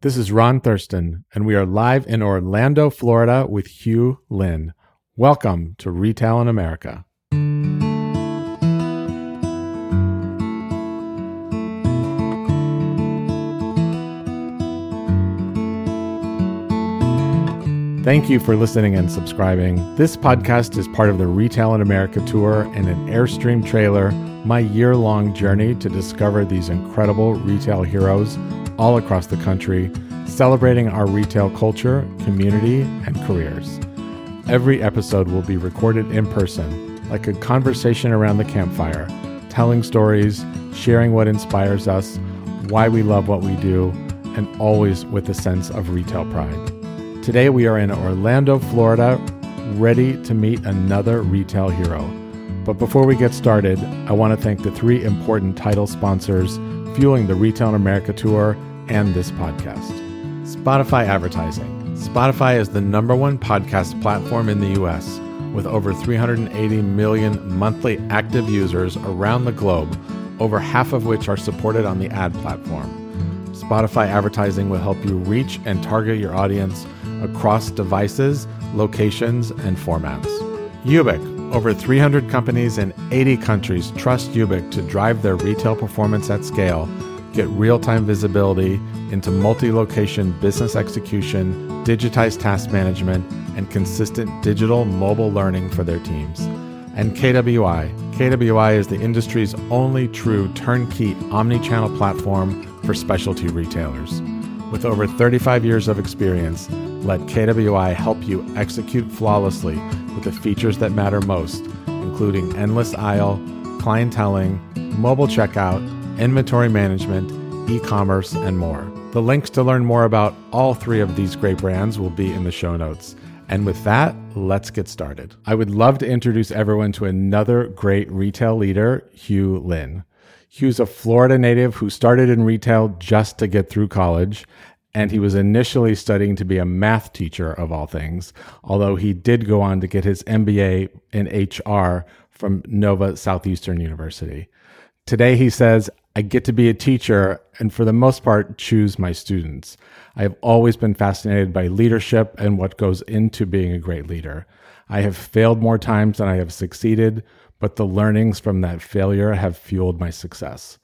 This is Ron Thurston, and we are live in Orlando, Florida with Hugh Linn. Welcome to Retail in America. Thank you for listening and subscribing. This podcast is part of the Retail in America tour and an Airstream trailer, my year long journey to discover these incredible retail heroes all across the country, celebrating our retail culture, community, and careers. Every episode will be recorded in person, like a conversation around the campfire, telling stories, sharing what inspires us, why we love what we do, and always with a sense of retail pride. Today we are in Orlando, Florida, ready to meet another retail hero. But before we get started, I want to thank the three important title sponsors fueling the Retail in America tour and this podcast. Spotify advertising. Spotify is the number one podcast platform in the US with over 380 million monthly active users around the globe, over half of which are supported on the ad platform. Spotify advertising will help you reach and target your audience across devices, locations, and formats. YOOBIC. Over 300 companies in 80 countries trust YOOBIC to drive their retail performance at scale get real time visibility into multi location business execution, digitized task management, and consistent digital mobile learning for their teams. And KWI. KWI is the industry's only true turnkey omni channel platform for specialty retailers. With over 35 years of experience, let KWI help you execute flawlessly with the features that matter most, including endless aisle, clienteling, mobile checkout, inventory management, e commerce, and more. The links to learn more about all three of these great brands will be in the show notes. And with that, let's get started. I would love to introduce everyone to another great retail leader, Hugh Linn. Hugh's a Florida native who started in retail just to get through college, and he was initially studying to be a math teacher of all things, although he did go on to get his MBA in HR from Nova Southeastern University. Today, he says, I get to be a teacher and, for the most part, choose my students. I have always been fascinated by leadership and what goes into being a great leader. I have failed more times than I have succeeded, but the learnings from that failure have fueled my success.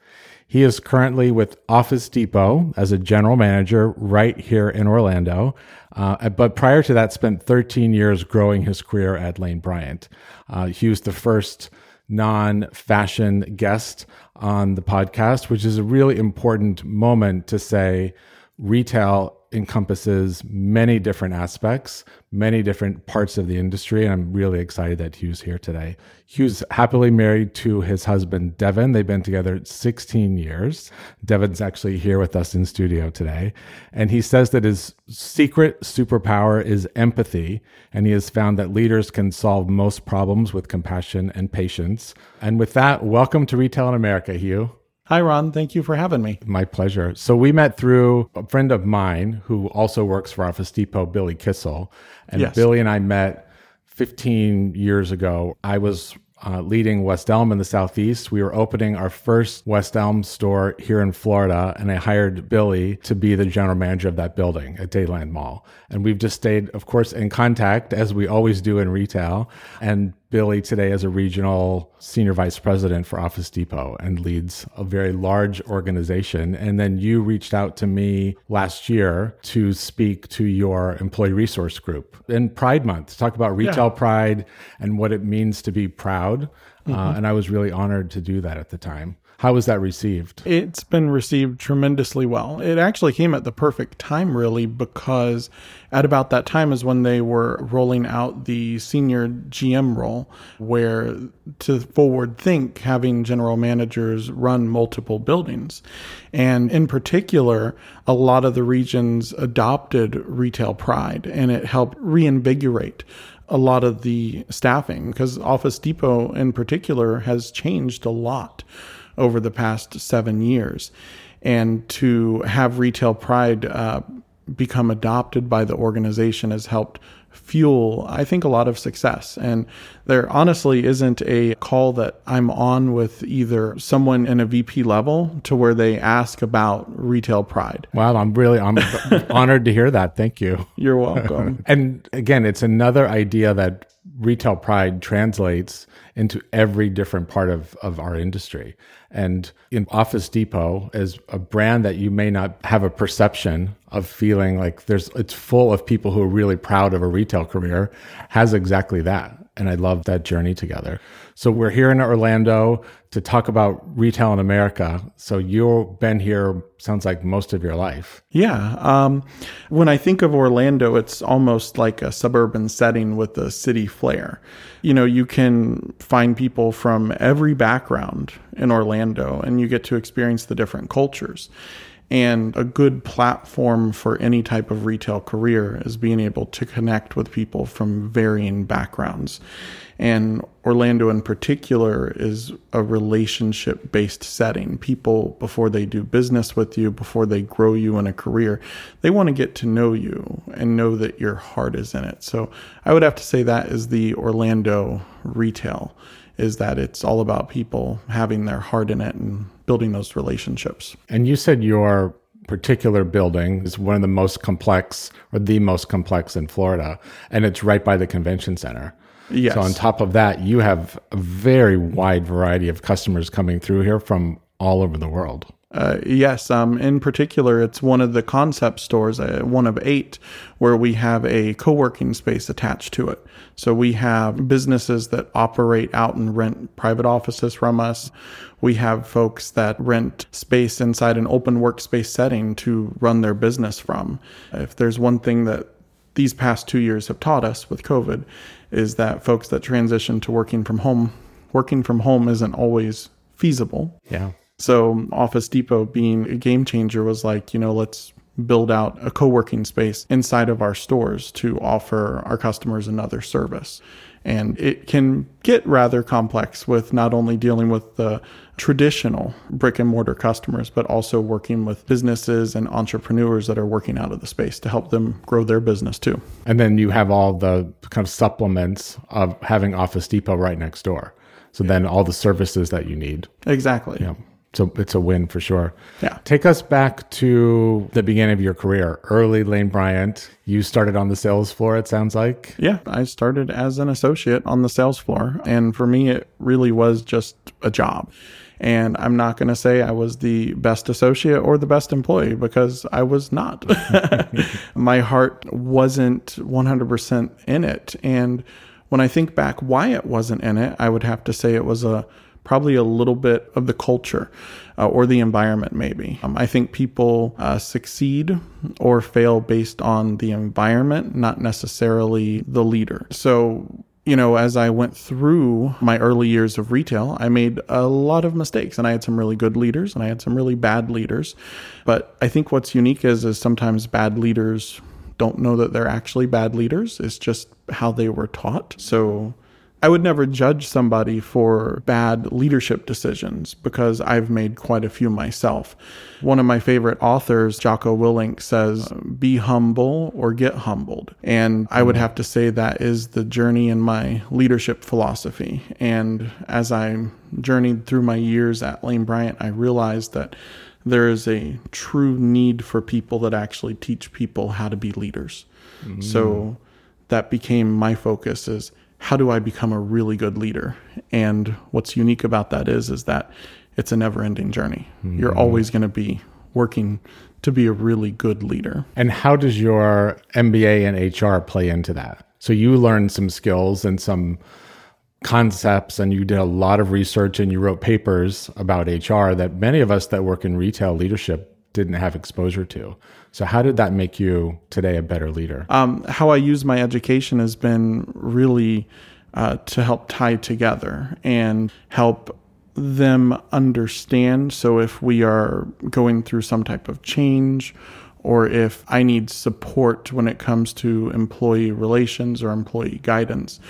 He is currently with Office Depot as a general manager right here in Orlando. Uh, but prior to that, spent 13 years growing his career at Lane Bryant. Uh, he was the first non fashion guest on the podcast, which is a really important moment to say retail encompasses many different aspects, many different parts of the industry. And I'm really excited that Hugh's here today. Hugh's happily married to his husband, Devin. They've been together 16 years. Devin's actually here with us in studio today. And he says that his secret superpower is empathy. And he has found that leaders can solve most problems with compassion and patience. And with that, welcome to Retail in America, Hugh. Hi, Ron. Thank you for having me. My pleasure. So, we met through a friend of mine who also works for Office Depot, Billy Kissel. And yes. Billy and I met 15 years ago. I was uh, leading West Elm in the Southeast. We were opening our first West Elm store here in Florida, and I hired Billy to be the general manager of that building at Dadeland Mall. And we've just stayed, of course, in contact as we always do in retail. And Billy today is a regional senior vice president for Office Depot and leads a very large organization. And then you reached out to me last year to speak to your employee resource group in Pride Month, to talk about retail yeah. pride and what it means to be proud. Uh, mm-hmm. Uh, and I was really honored to do that at the time. How was that received? It's been received tremendously well. It actually came at the perfect time, really, because at about that time is when they were rolling out the senior GM role, where to forward think having general managers run multiple buildings. And in particular, a lot of the regions adopted retail pride and it helped reinvigorate a lot of the staffing because Office Depot in particular has changed a lot over the past seven years. And to have retail pride uh, become adopted by the organization has helped fuel, I think, a lot of success. And there honestly isn't a call that I'm on with either someone in a VP level to where they ask about retail pride. Wow, I'm really I'm honored to hear that. Thank you. You're welcome. and again, it's another idea that retail pride translates into every different part of, of our industry. And in Office Depot is a brand that you may not have a perception of feeling like there's it's full of people who are really proud of a retail career has exactly that. And I love that journey together. So we're here in Orlando to talk about retail in America. So you've been here, sounds like most of your life. Yeah. Um, when I think of Orlando, it's almost like a suburban setting with a city flair. You know, you can find people from every background in Orlando and you get to experience the different cultures. And a good platform for any type of retail career is being able to connect with people from varying backgrounds. And Orlando, in particular, is a relationship based setting. People, before they do business with you, before they grow you in a career, they want to get to know you and know that your heart is in it. So I would have to say that is the Orlando retail, is that it's all about people having their heart in it and building those relationships. And you said your particular building is one of the most complex or the most complex in Florida, and it's right by the convention center. Yes. So on top of that, you have a very wide variety of customers coming through here from all over the world. Uh, yes, um, in particular, it's one of the concept stores, uh, one of eight, where we have a co working space attached to it. So we have businesses that operate out and rent private offices from us. We have folks that rent space inside an open workspace setting to run their business from. If there's one thing that these past two years have taught us with COVID, is that folks that transition to working from home, working from home isn't always feasible. Yeah. So Office Depot being a game changer was like, you know, let's build out a co-working space inside of our stores to offer our customers another service. And it can get rather complex with not only dealing with the traditional brick and mortar customers, but also working with businesses and entrepreneurs that are working out of the space to help them grow their business too. And then you have all the kind of supplements of having Office Depot right next door. So then all the services that you need. Exactly. Yeah. So it's a win for sure. Yeah. Take us back to the beginning of your career, early Lane Bryant. You started on the sales floor, it sounds like. Yeah, I started as an associate on the sales floor. And for me, it really was just a job. And I'm not going to say I was the best associate or the best employee because I was not. My heart wasn't 100% in it. And when I think back why it wasn't in it, I would have to say it was a probably a little bit of the culture uh, or the environment, maybe. Um, I think people uh, succeed or fail based on the environment, not necessarily the leader. So, you know, as I went through my early years of retail, I made a lot of mistakes and I had some really good leaders and I had some really bad leaders. But I think what's unique is, is sometimes bad leaders don't know that they're actually bad leaders. It's just how they were taught. So I would never judge somebody for bad leadership decisions because I've made quite a few myself. One of my favorite authors, Jocko Willink, says, Be humble or get humbled. And I would have to say that is the journey in my leadership philosophy. And as I journeyed through my years at Lane Bryant, I realized that there is a true need for people that actually teach people how to be leaders. Mm. So that became my focus is how do I become a really good leader? And what's unique about that is is that it's a never-ending journey. Mm-hmm. You're always going to be working to be a really good leader. And how does your MBA and HR play into that? So you learned some skills and some concepts and you did a lot of research and you wrote papers about HR that many of us that work in retail leadership didn't have exposure to. So, how did that make you today a better leader? Um, how I use my education has been really uh, to help tie together and help them understand. So, if we are going through some type of change, or if I need support when it comes to employee relations or employee guidance,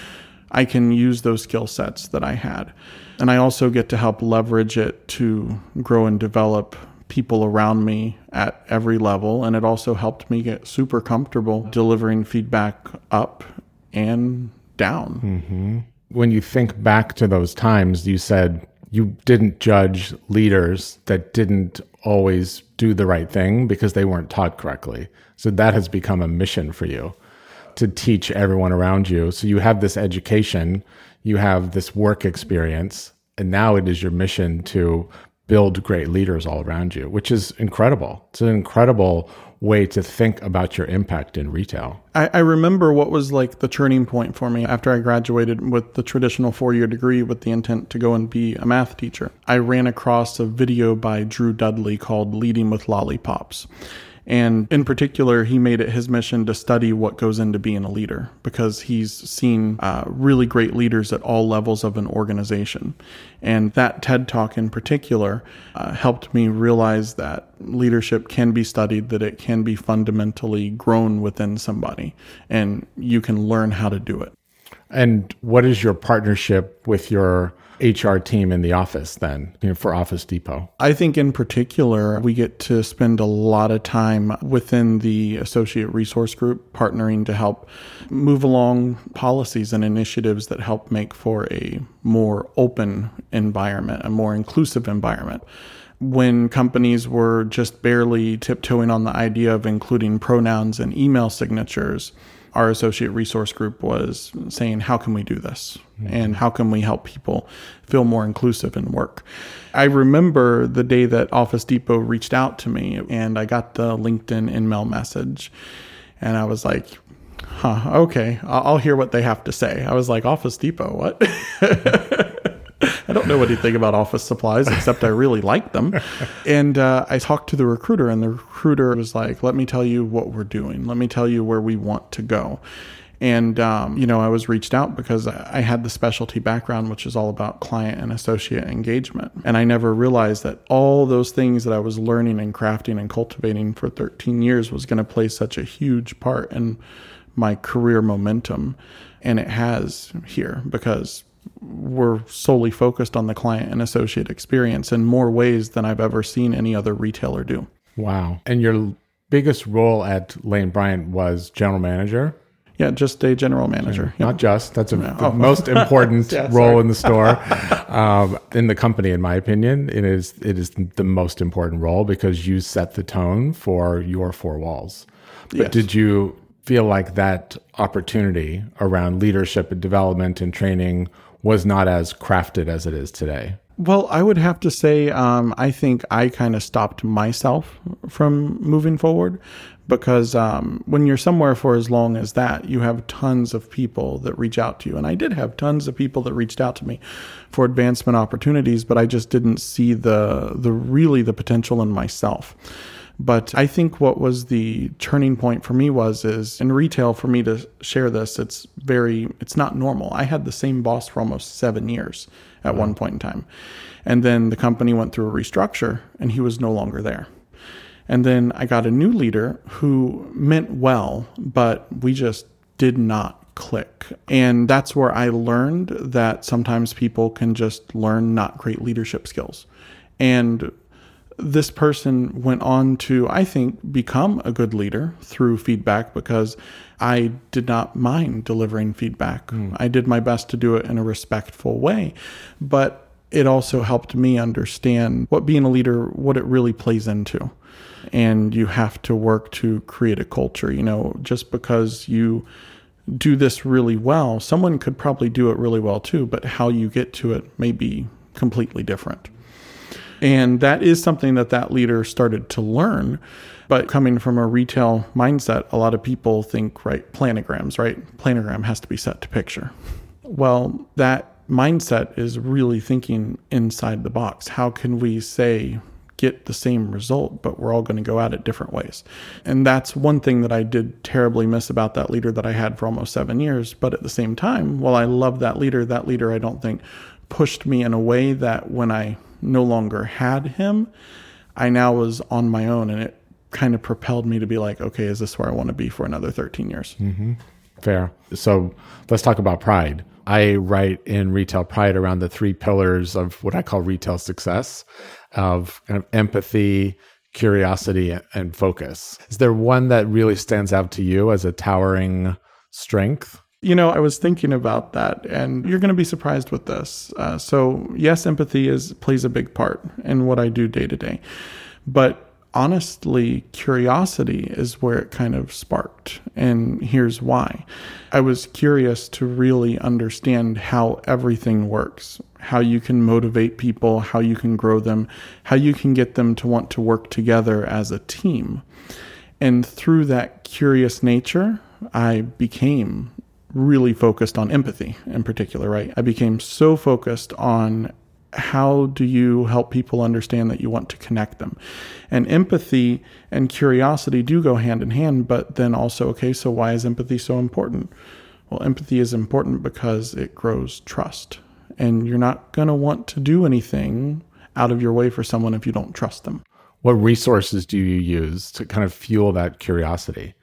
I can use those skill sets that I had. And I also get to help leverage it to grow and develop people around me at every level. And it also helped me get super comfortable delivering feedback up and down. Mm-hmm. When you think back to those times, you said you didn't judge leaders that didn't always do the right thing because they weren't taught correctly. So that has become a mission for you to teach everyone around you. So you have this education, you have this work experience, and now it is your mission to build great leaders all around you, which is incredible. It's an incredible way to think about your impact in retail. I, I, remember what was like the turning point for me after I graduated with the traditional four year degree with the intent to go and be a math teacher. I ran across a video by Drew Dudley called Leading with Lollipops. And in particular, he made it his mission to study what goes into being a leader because he's seen uh, really great leaders at all levels of an organization. And that TED talk in particular uh, helped me realize that leadership can be studied, that it can be fundamentally grown within somebody, and you can learn how to do it. And what is your partnership with your HR team in the office then you know, for Office Depot? I think in particular, we get to spend a lot of time within the associate resource group partnering to help move along policies and initiatives that help make for a more open environment, a more inclusive environment when companies were just barely tiptoeing on the idea of including pronouns and email signatures, our associate resource group was saying, How can we do this? Mm-hmm. And how can we help people feel more inclusive in work? I remember the day that Office Depot reached out to me and I got the LinkedIn InMail message. And I was like, Huh, okay, I'll hear what they have to say. I was like, Office Depot, what? I don't know anything about office supplies except I really like them. And uh, I talked to the recruiter, and the recruiter was like, "Let me tell you what we're doing. Let me tell you where we want to go." And, um, you know, I was reached out because I had the specialty background, which is all about client and associate engagement. And I never realized that all those things that I was learning and crafting and cultivating for 13 years was going to play such a huge part in my career momentum. And it has here because we're solely focused on the client and associate experience in more ways than I've ever seen any other retailer do. Wow. And your biggest role at Lane Bryant was general manager? Yeah, just a general manager. Yeah. Not just. That's a, no. the oh. most important yeah, role in the store, um, in the company, in my opinion. It is it is the most important role because you set the tone for your four walls. But yes. did you feel like that opportunity around leadership and development and training was not as crafted as it is today? Well, I would have to say, um, I think I kind of stopped myself from moving forward because um, when you're somewhere for as long as that, you have tons of people that reach out to you. And I did have tons of people that reached out to me for advancement opportunities, but I just didn't see the the really the potential in myself. But I think what was the turning point for me was is in retail for me to share this, it's very it's not normal. I had the same boss for almost 7 years at wow. one point in time. And then the company went through a restructure and he was no longer there. And then I got a new leader who meant well, but we just did not click. And that's where I learned that sometimes people can just learn not great leadership skills. And this person went on to, I think, become a good leader through feedback because I did not mind delivering feedback. Mm. I did my best to do it in a respectful way, but it also helped me understand what being a leader, what it really plays into. And you have to work to create a culture. You know, just because you do this really well, someone could probably do it really well too, but how you get to it may be completely different. And that is something that that leader started to learn. But coming from a retail mindset, a lot of people think, right, planograms, right? Planogram has to be set to picture. Well, that mindset is really thinking inside the box. How can we say, get the same result, but we're all going to go at it different ways. And that's one thing that I did terribly miss about that leader that I had for almost seven years. But at the same time, while I love that leader, that leader I don't think pushed me in a way that when I no longer had him, I now was on my own and it kind of propelled me to be like, okay, is this where I want to be for another 13 years? Mm-hmm. Fair. So let's talk about pride. I write in Retail Pride around the three pillars of what I call retail success of kind of empathy, curiosity, and focus. Is there one that really stands out to you as a towering strength? You know, I was thinking about that, and you're going to be surprised with this. Uh, so, yes, empathy is plays a big part in what I do day to day, but honestly, curiosity is where it kind of sparked. And here's why I was curious to really understand how everything works, how you can motivate people, how you can grow them, how you can get them to want to work together as a team. And through that curious nature, I became really focused on empathy in particular, right? I became so focused on how do you help people understand that you want to connect them? And empathy and curiosity do go hand in hand, but then also, okay, so why is empathy so important? Well, empathy is important because it grows trust. And you're not going to want to do anything out of your way for someone if you don't trust them. What resources do you use to kind of fuel that curiosity?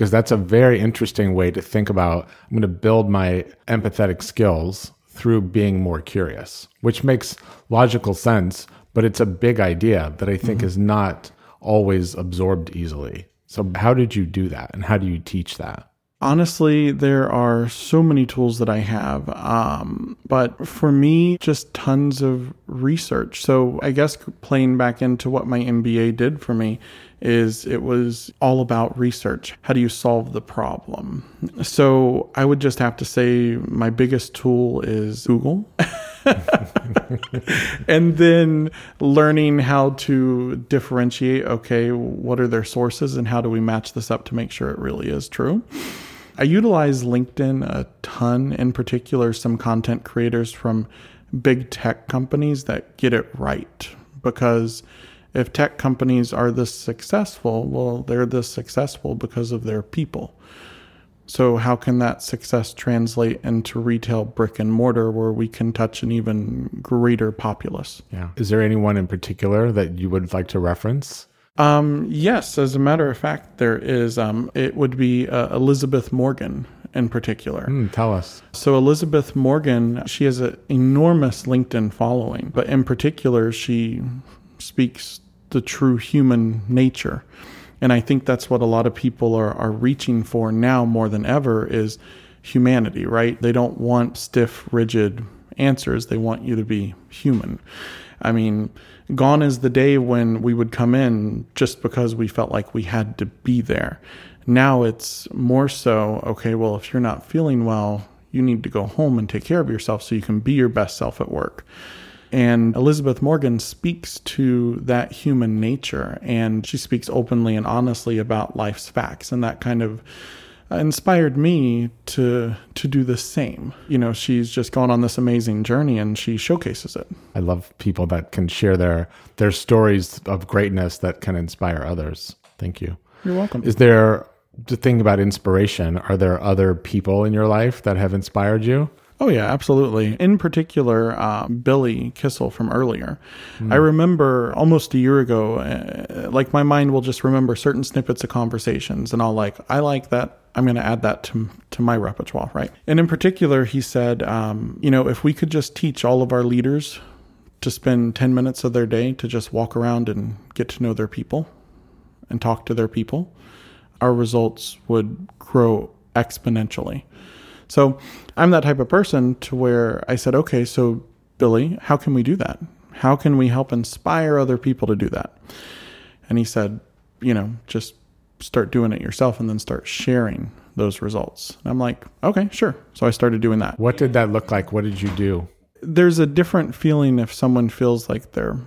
Because that's a very interesting way to think about I'm going to build my empathetic skills through being more curious, which makes logical sense, but it's a big idea that I think mm-hmm. is not always absorbed easily. So, how did you do that? And how do you teach that? Honestly, there are so many tools that I have. Um, but for me, just tons of research. So I guess playing back into what my MBA did for me is it was all about research. How do you solve the problem? So I would just have to say my biggest tool is Google. and then learning how to differentiate okay, what are their sources and how do we match this up to make sure it really is true? I utilize LinkedIn a ton, in particular, some content creators from big tech companies that get it right. Because if tech companies are this successful, well, they're this successful because of their people. So, how can that success translate into retail brick and mortar where we can touch an even greater populace? Yeah. Is there anyone in particular that you would like to reference? Um, yes, as a matter of fact, there is. Um, it would be uh, Elizabeth Morgan in particular. Mm, tell us. So, Elizabeth Morgan, she has an enormous LinkedIn following, but in particular, she speaks the true human nature. And I think that's what a lot of people are, are reaching for now more than ever is humanity, right? They don't want stiff, rigid answers. They want you to be human. I mean, gone is the day when we would come in just because we felt like we had to be there. Now it's more so, okay, well, if you're not feeling well, you need to go home and take care of yourself so you can be your best self at work. And Elizabeth Morgan speaks to that human nature and she speaks openly and honestly about life's facts and that kind of Uh, inspired me to to do the same. You know, she's just gone on this amazing journey and she showcases it. I love people that can share their their stories of greatness that can inspire others. Thank you. You're welcome. Is there the thing about inspiration? Are there other people in your life that have inspired you? Oh, yeah, absolutely. In particular, uh, Billy Kissel from earlier. Mm. I remember almost a year ago, uh, like my mind will just remember certain snippets of conversations, and I'll like, I like that. I'm going to add that to, to my repertoire, right? And in particular, he said, um, you know, if we could just teach all of our leaders to spend 10 minutes of their day to just walk around and get to know their people and talk to their people, our results would grow exponentially. So I'm that type of person to where I said, okay, so Billy, how can we do that? How can we help inspire other people to do that? And he said, you know, just start doing it yourself and then start sharing those results. And I'm like, okay, sure. So I started doing that. What did that look like? What did you do? There's a different feeling if someone feels like they're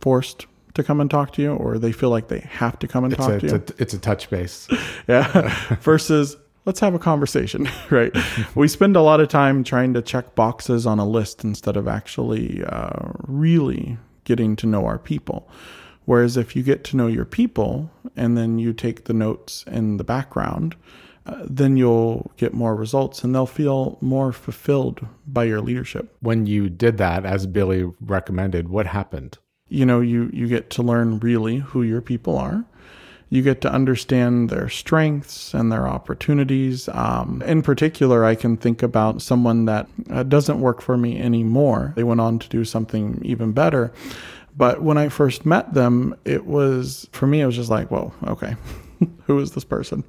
forced to come and talk to you or they feel like they have to come and it's talk a, to you. It's a, it's a touch base. yeah. Versus let's have a conversation, right? we spend a lot of time trying to check boxes on a list instead of actually uh, really getting to know our people. Whereas if you get to know your people and then you take the notes in the background, uh, then you'll get more results and they'll feel more fulfilled by your leadership. When you did that, as Billy recommended, what happened? You know, you, you get to learn really who your people are you get to understand their strengths and their opportunities. Um, in particular, I can think about someone that uh, doesn't work for me anymore. They went on to do something even better. But when I first met them, it was, for me, it was just like, whoa, okay, who is this person?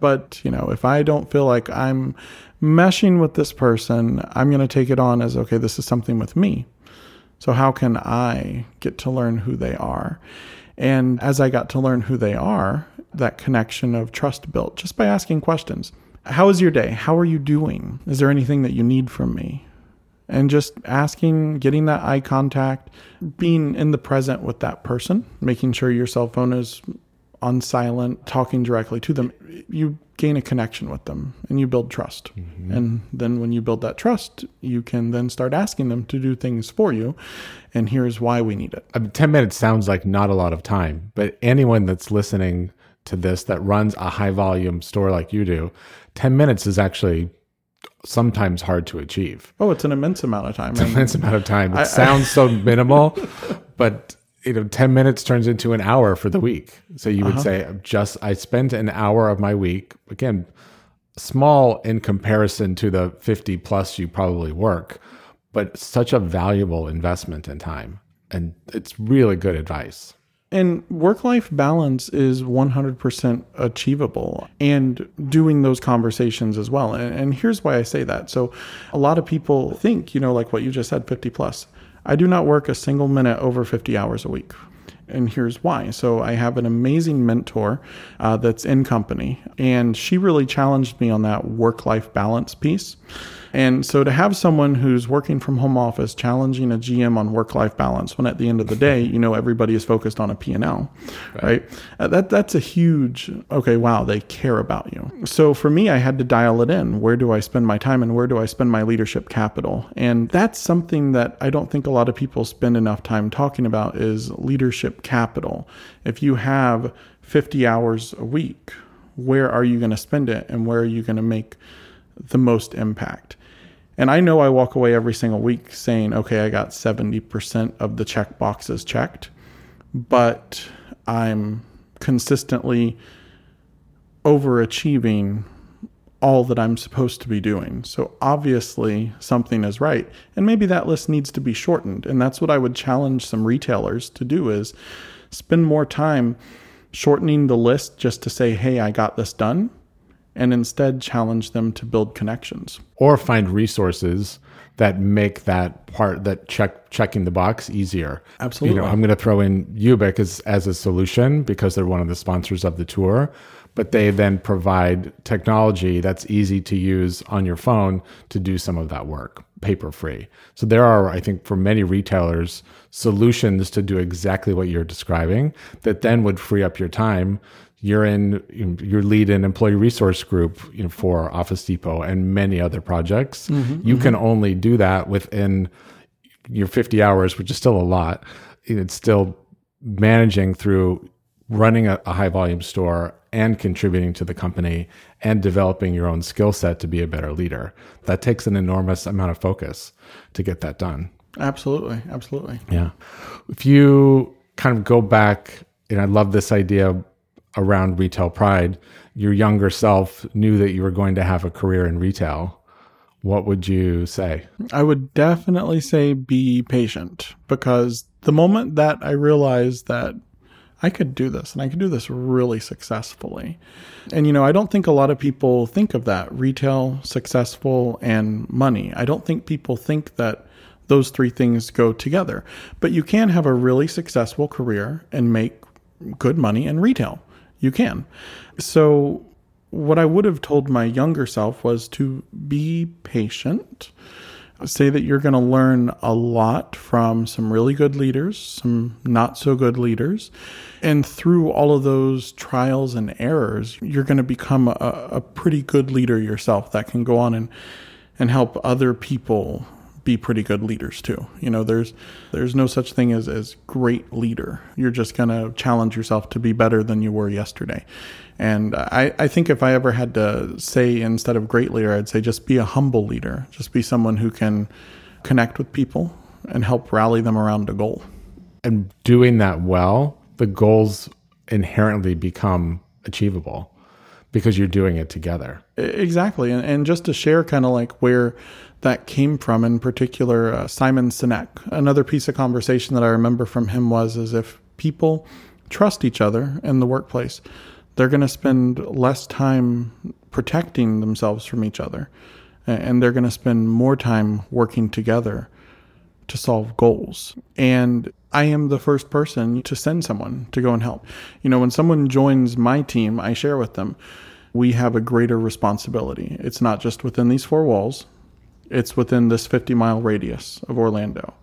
But, you know, if I don't feel like I'm meshing with this person, I'm going to take it on as okay, this is something with me. So, how can I get to learn who they are? And as I got to learn who they are, that connection of trust built just by asking questions. How is your day? How are you doing? Is there anything that you need from me? And just asking, getting that eye contact, being in the present with that person, making sure your cell phone is on silent, talking directly to them. You gain a connection with them and you build trust. Mm-hmm. And then when you build that trust, you can then start asking them to do things for you. And here's why we need it. I mean, 10 minutes sounds like not a lot of time, but anyone that's listening to this that runs a high volume store like you do, 10 minutes is actually sometimes hard to achieve. Oh, it's an immense amount of time. It's an immense amount of time. It I, sounds I, so minimal, but you know, 10 minutes turns into an hour for the week. So you would uh-huh. say just I spent an hour of my week, again, small in comparison to the 50 plus you probably work, but such a valuable investment in time. And it's really good advice. And work life balance is 100% achievable and doing those conversations as well. And, and, here's why I say that. So, a lot of people think, you know, like what you just said 50 plus. I do not work a single minute over 50 hours a week. And here's why. So, I have an amazing mentor uh, that's in company, and she really challenged me on that work life balance piece. And so to have someone who's working from home office challenging a GM on work-life balance when at the end of the day, you know, everybody is focused on a P&L, right? right? Uh, that that's a huge okay, wow, they care about you. So for me, I had to dial it in. Where do I spend my time and where do I spend my leadership capital? And that's something that I don't think a lot of people spend enough time talking about is leadership capital. If you have 50 hours a week, where are you going to spend it and where are you going to make the most impact? And I know I walk away every single week saying, okay, I got 70% of the check boxes checked, but I'm consistently overachieving all that I'm supposed to be doing. So obviously something is right. And maybe that list needs to be shortened. And that's what I would challenge some retailers to do is spend more time shortening the list just to say, "Hey, I got this done." and instead challenge them to build connections or find resources that make that part that check checking the box easier. Absolutely. You know, I'm going to throw in YOOBIC as, as a solution because they're one of the sponsors of the tour, but they then provide technology that's easy to use on your phone to do some of that work paper free. So there are, I think, for many retailers, solutions to do exactly what you're describing that then would free up your time you're in your lead in employee resource group you know, for Office Depot and many other projects. Mm-hmm, you mm-hmm. can only do that within your 50 hours, which is still a lot. It's still managing through running a, a high volume store and contributing to the company and developing your own skill set to be a better leader. That takes an enormous amount of focus to get that done. Absolutely. Absolutely. Yeah. If you kind of go back, and I love this idea around retail pride, your younger self knew that you were going to have a career in retail, what would you say? I would definitely say be patient because the moment that I realized that I could do this and I could do this really successfully. And, you know, I don't think a lot of people think of that retail, successful, and money. I don't think people think that those three things go together. But you can have a really successful career and make good money in retail you can. So, what I would have told my younger self was to be patient. Say that you're going to learn a lot from some really good leaders, some not so good leaders. And through all of those trials and errors, you're going to become a, a pretty good leader yourself that can go on and, and help other people be pretty good leaders too. You know, there's there's no such thing as as great leader. You're just gonna challenge yourself to be better than you were yesterday. And I, I think if I ever had to say instead of great leader, I'd say just be a humble leader. Just be someone who can connect with people and help rally them around a goal. And doing that well, the goals inherently become achievable because you're doing it together. Exactly. And, and just to share kind of like where that came from, in particular, uh, Simon Sinek. Another piece of conversation that I remember from him was is if people trust each other in the workplace, they're going to spend less time protecting themselves from each other and they're going to spend more time working together to solve goals. And I am the first person to send someone to go and help. You know, when someone joins my team, I share with them, we have a greater responsibility. It's not just within these four walls, it's within this 50 mile radius of Orlando.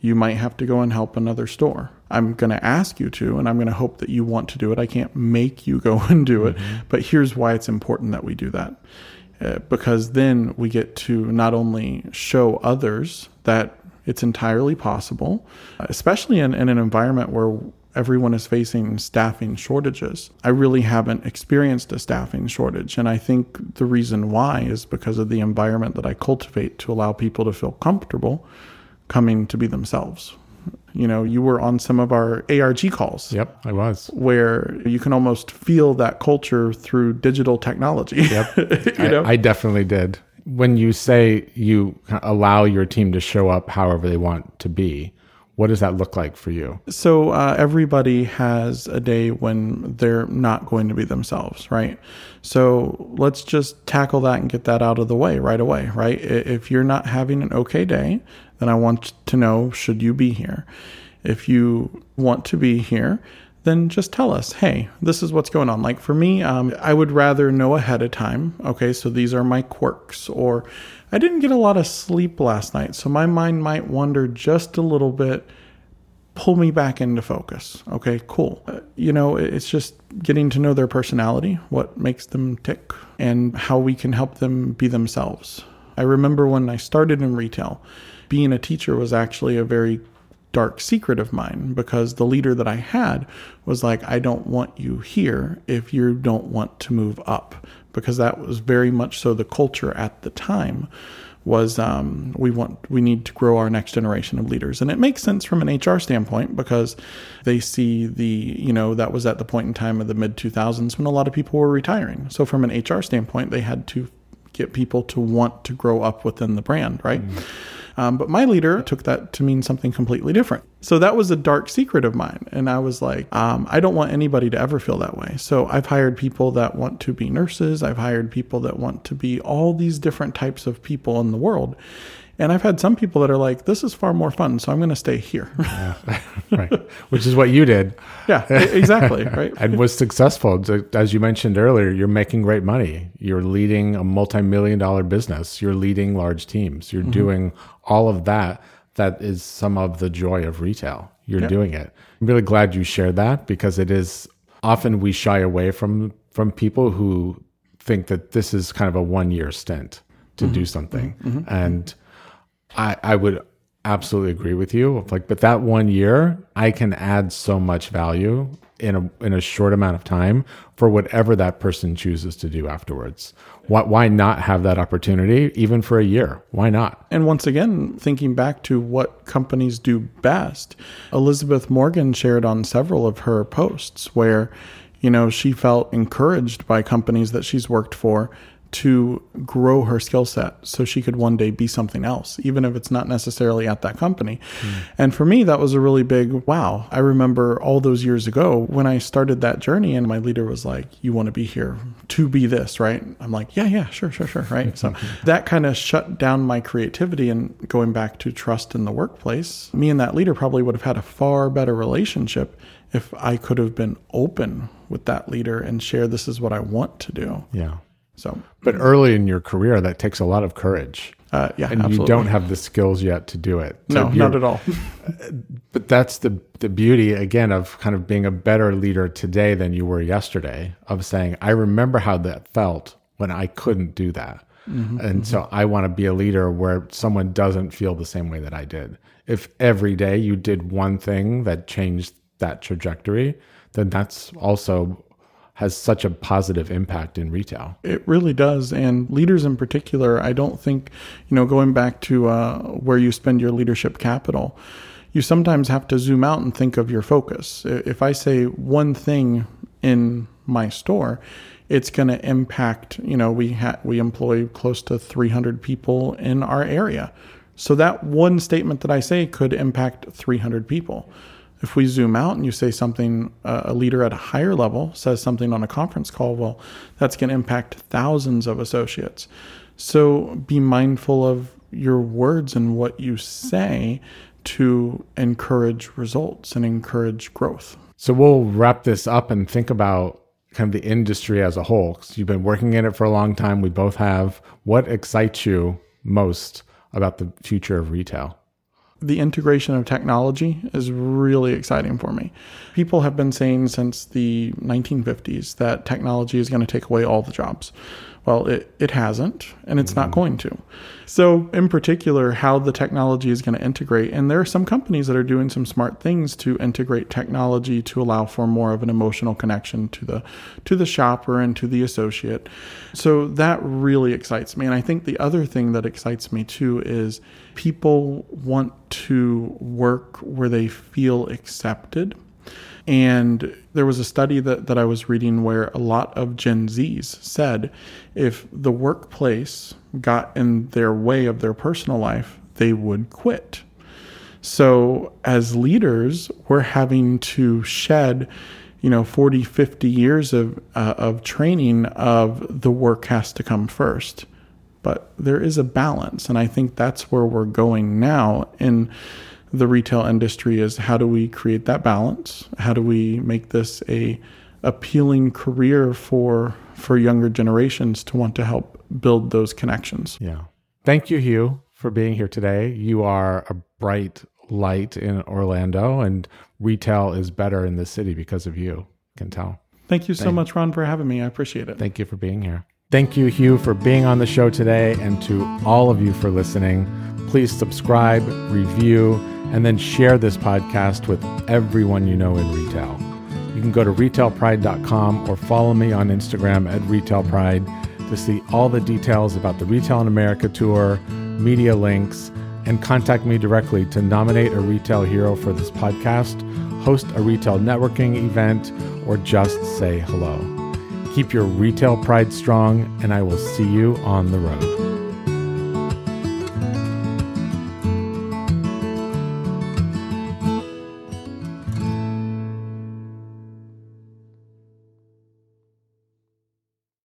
You might have to go and help another store. I'm going to ask you to, and I'm going to hope that you want to do it. I can't make you go and do it, mm-hmm. but here's why it's important that we do that. Uh, because then we get to not only show others that it's entirely possible, especially in, in an environment where everyone is facing staffing shortages. I really haven't experienced a staffing shortage. And I think the reason why is because of the environment that I cultivate to allow people to feel comfortable coming to be themselves. You know, you were on some of our ARG calls. Yep, I was. Where you can almost feel that culture through digital technology. Yep. you know? I, I definitely did. When you say you allow your team to show up however they want to be, what does that look like for you? So, uh, everybody has a day when they're not going to be themselves, right? So, let's just tackle that and get that out of the way right away, right? If you're not having an okay day, then I want to know should you be here? If you want to be here, then just tell us, hey, this is what's going on. Like for me, um, I would rather know ahead of time. Okay, so these are my quirks, or I didn't get a lot of sleep last night, so my mind might wander just a little bit. Pull me back into focus. Okay, cool. Uh, you know, it's just getting to know their personality, what makes them tick, and how we can help them be themselves. I remember when I started in retail, being a teacher was actually a very dark secret of mine because the leader that I had was like, I don't want you here if you don't want to move up. Because that was very much so the culture at the time was um, we want we need to grow our next generation of leaders and it makes sense from an hr standpoint because they see the you know that was at the point in time of the mid 2000s when a lot of people were retiring so from an hr standpoint they had to get people to want to grow up within the brand right mm-hmm. Um, but my leader took that to mean something completely different. So that was a dark secret of mine. And I was like, um, I don't want anybody to ever feel that way. So I've hired people that want to be nurses, I've hired people that want to be all these different types of people in the world. And I've had some people that are like, this is far more fun, so I'm going to stay here. yeah, right. Which is what you did. Yeah, exactly. Right. and was successful. As you mentioned earlier, you're making great money. You're leading a multi million dollar business. You're leading large teams. You're mm-hmm. doing all of that. That is some of the joy of retail. You're yeah. doing it. I'm really glad you shared that because it is often we shy away from from people who think that this is kind of a one year stint to mm-hmm. do something. Mm-hmm. And I, I would absolutely agree with you. Like, but that one year, I can add so much value in a in a short amount of time for whatever that person chooses to do afterwards. Why, why not have that opportunity even for a year? Why not? And once again, thinking back to what companies do best, Elizabeth Morgan shared on several of her posts where, you know, she felt encouraged by companies that she's worked for to grow her skill set so she could one day be something else, even if it's not necessarily at that company. Mm. And for me, that was a really big wow. I remember all those years ago when I started that journey, and my leader was like, You want to be here to be this, right? I'm like, Yeah, yeah, sure, sure, sure, right? so that kind of shut down my creativity. And going back to trust in the workplace, me and that leader probably would have had a far better relationship if I could have been open with that leader and share this is what I want to do. Yeah. So, but early in your career, that takes a lot of courage. Uh, yeah, and absolutely. you don't have the skills yet to do it. So no, not at all. but that's the the beauty again of kind of being a better leader today than you were yesterday. Of saying, I remember how that felt when I couldn't do that, mm-hmm, and mm-hmm. so I want to be a leader where someone doesn't feel the same way that I did. If every day you did one thing that changed that trajectory, then that's also has such a positive impact in retail. It really does. And leaders in particular, I don't think, you know, going back to uh, where you spend your leadership capital, you sometimes have to zoom out and think of your focus. If I say one thing in my store, it's going to impact, you know, we ha- we employ close to 300 people in our area. So that one statement that I say could impact 300 people. If we zoom out and you say something, uh, a leader at a higher level says something on a conference call, well, that's going to impact thousands of associates. So be mindful of your words and what you say to encourage results and encourage growth. So we'll wrap this up and think about kind of the industry as a whole. Because you've been working in it for a long time. We both have. What excites you most about the future of retail? The integration of technology is really exciting for me. People have been saying since the 1950s that technology is going to take away all the jobs. Well, it, it hasn't, and it's mm-hmm. not going to. So, in particular, how the technology is going to integrate. And there are some companies that are doing some smart things to integrate technology to allow for more of an emotional connection to the to the shopper and to the associate. So that really excites me. And I think the other thing that excites me too is people want to work where they feel accepted and there was a study that, that I was reading where a lot of Gen Zs said if the workplace got in their way of their personal life, they would quit. So, as leaders, we're having to shed, you know, 40, 50 years of, uh, of training of the work has to come first. But there is a balance. And I think that's where we're going now. In the retail industry is how do we create that balance? How do we make this a appealing career for for younger generations to want to help build those connections? Yeah. Thank you, Hugh, for being here today. You are a bright light in Orlando and retail is better in the city because of you. Can tell. Thank you so Thank much, Ron, for having me. I appreciate it. Thank you for being here. Thank you, Hugh, for being on the show today, and to all of you for listening. Please subscribe, review, and then share this podcast with everyone you know in retail. You can go to retailpride.com or follow me on Instagram at retailpride to see all the details about the Retail in America tour, media links, and contact me directly to nominate a retail hero for this podcast, host a retail networking event, or just say hello. Keep your retail pride strong, and I will see you on the road.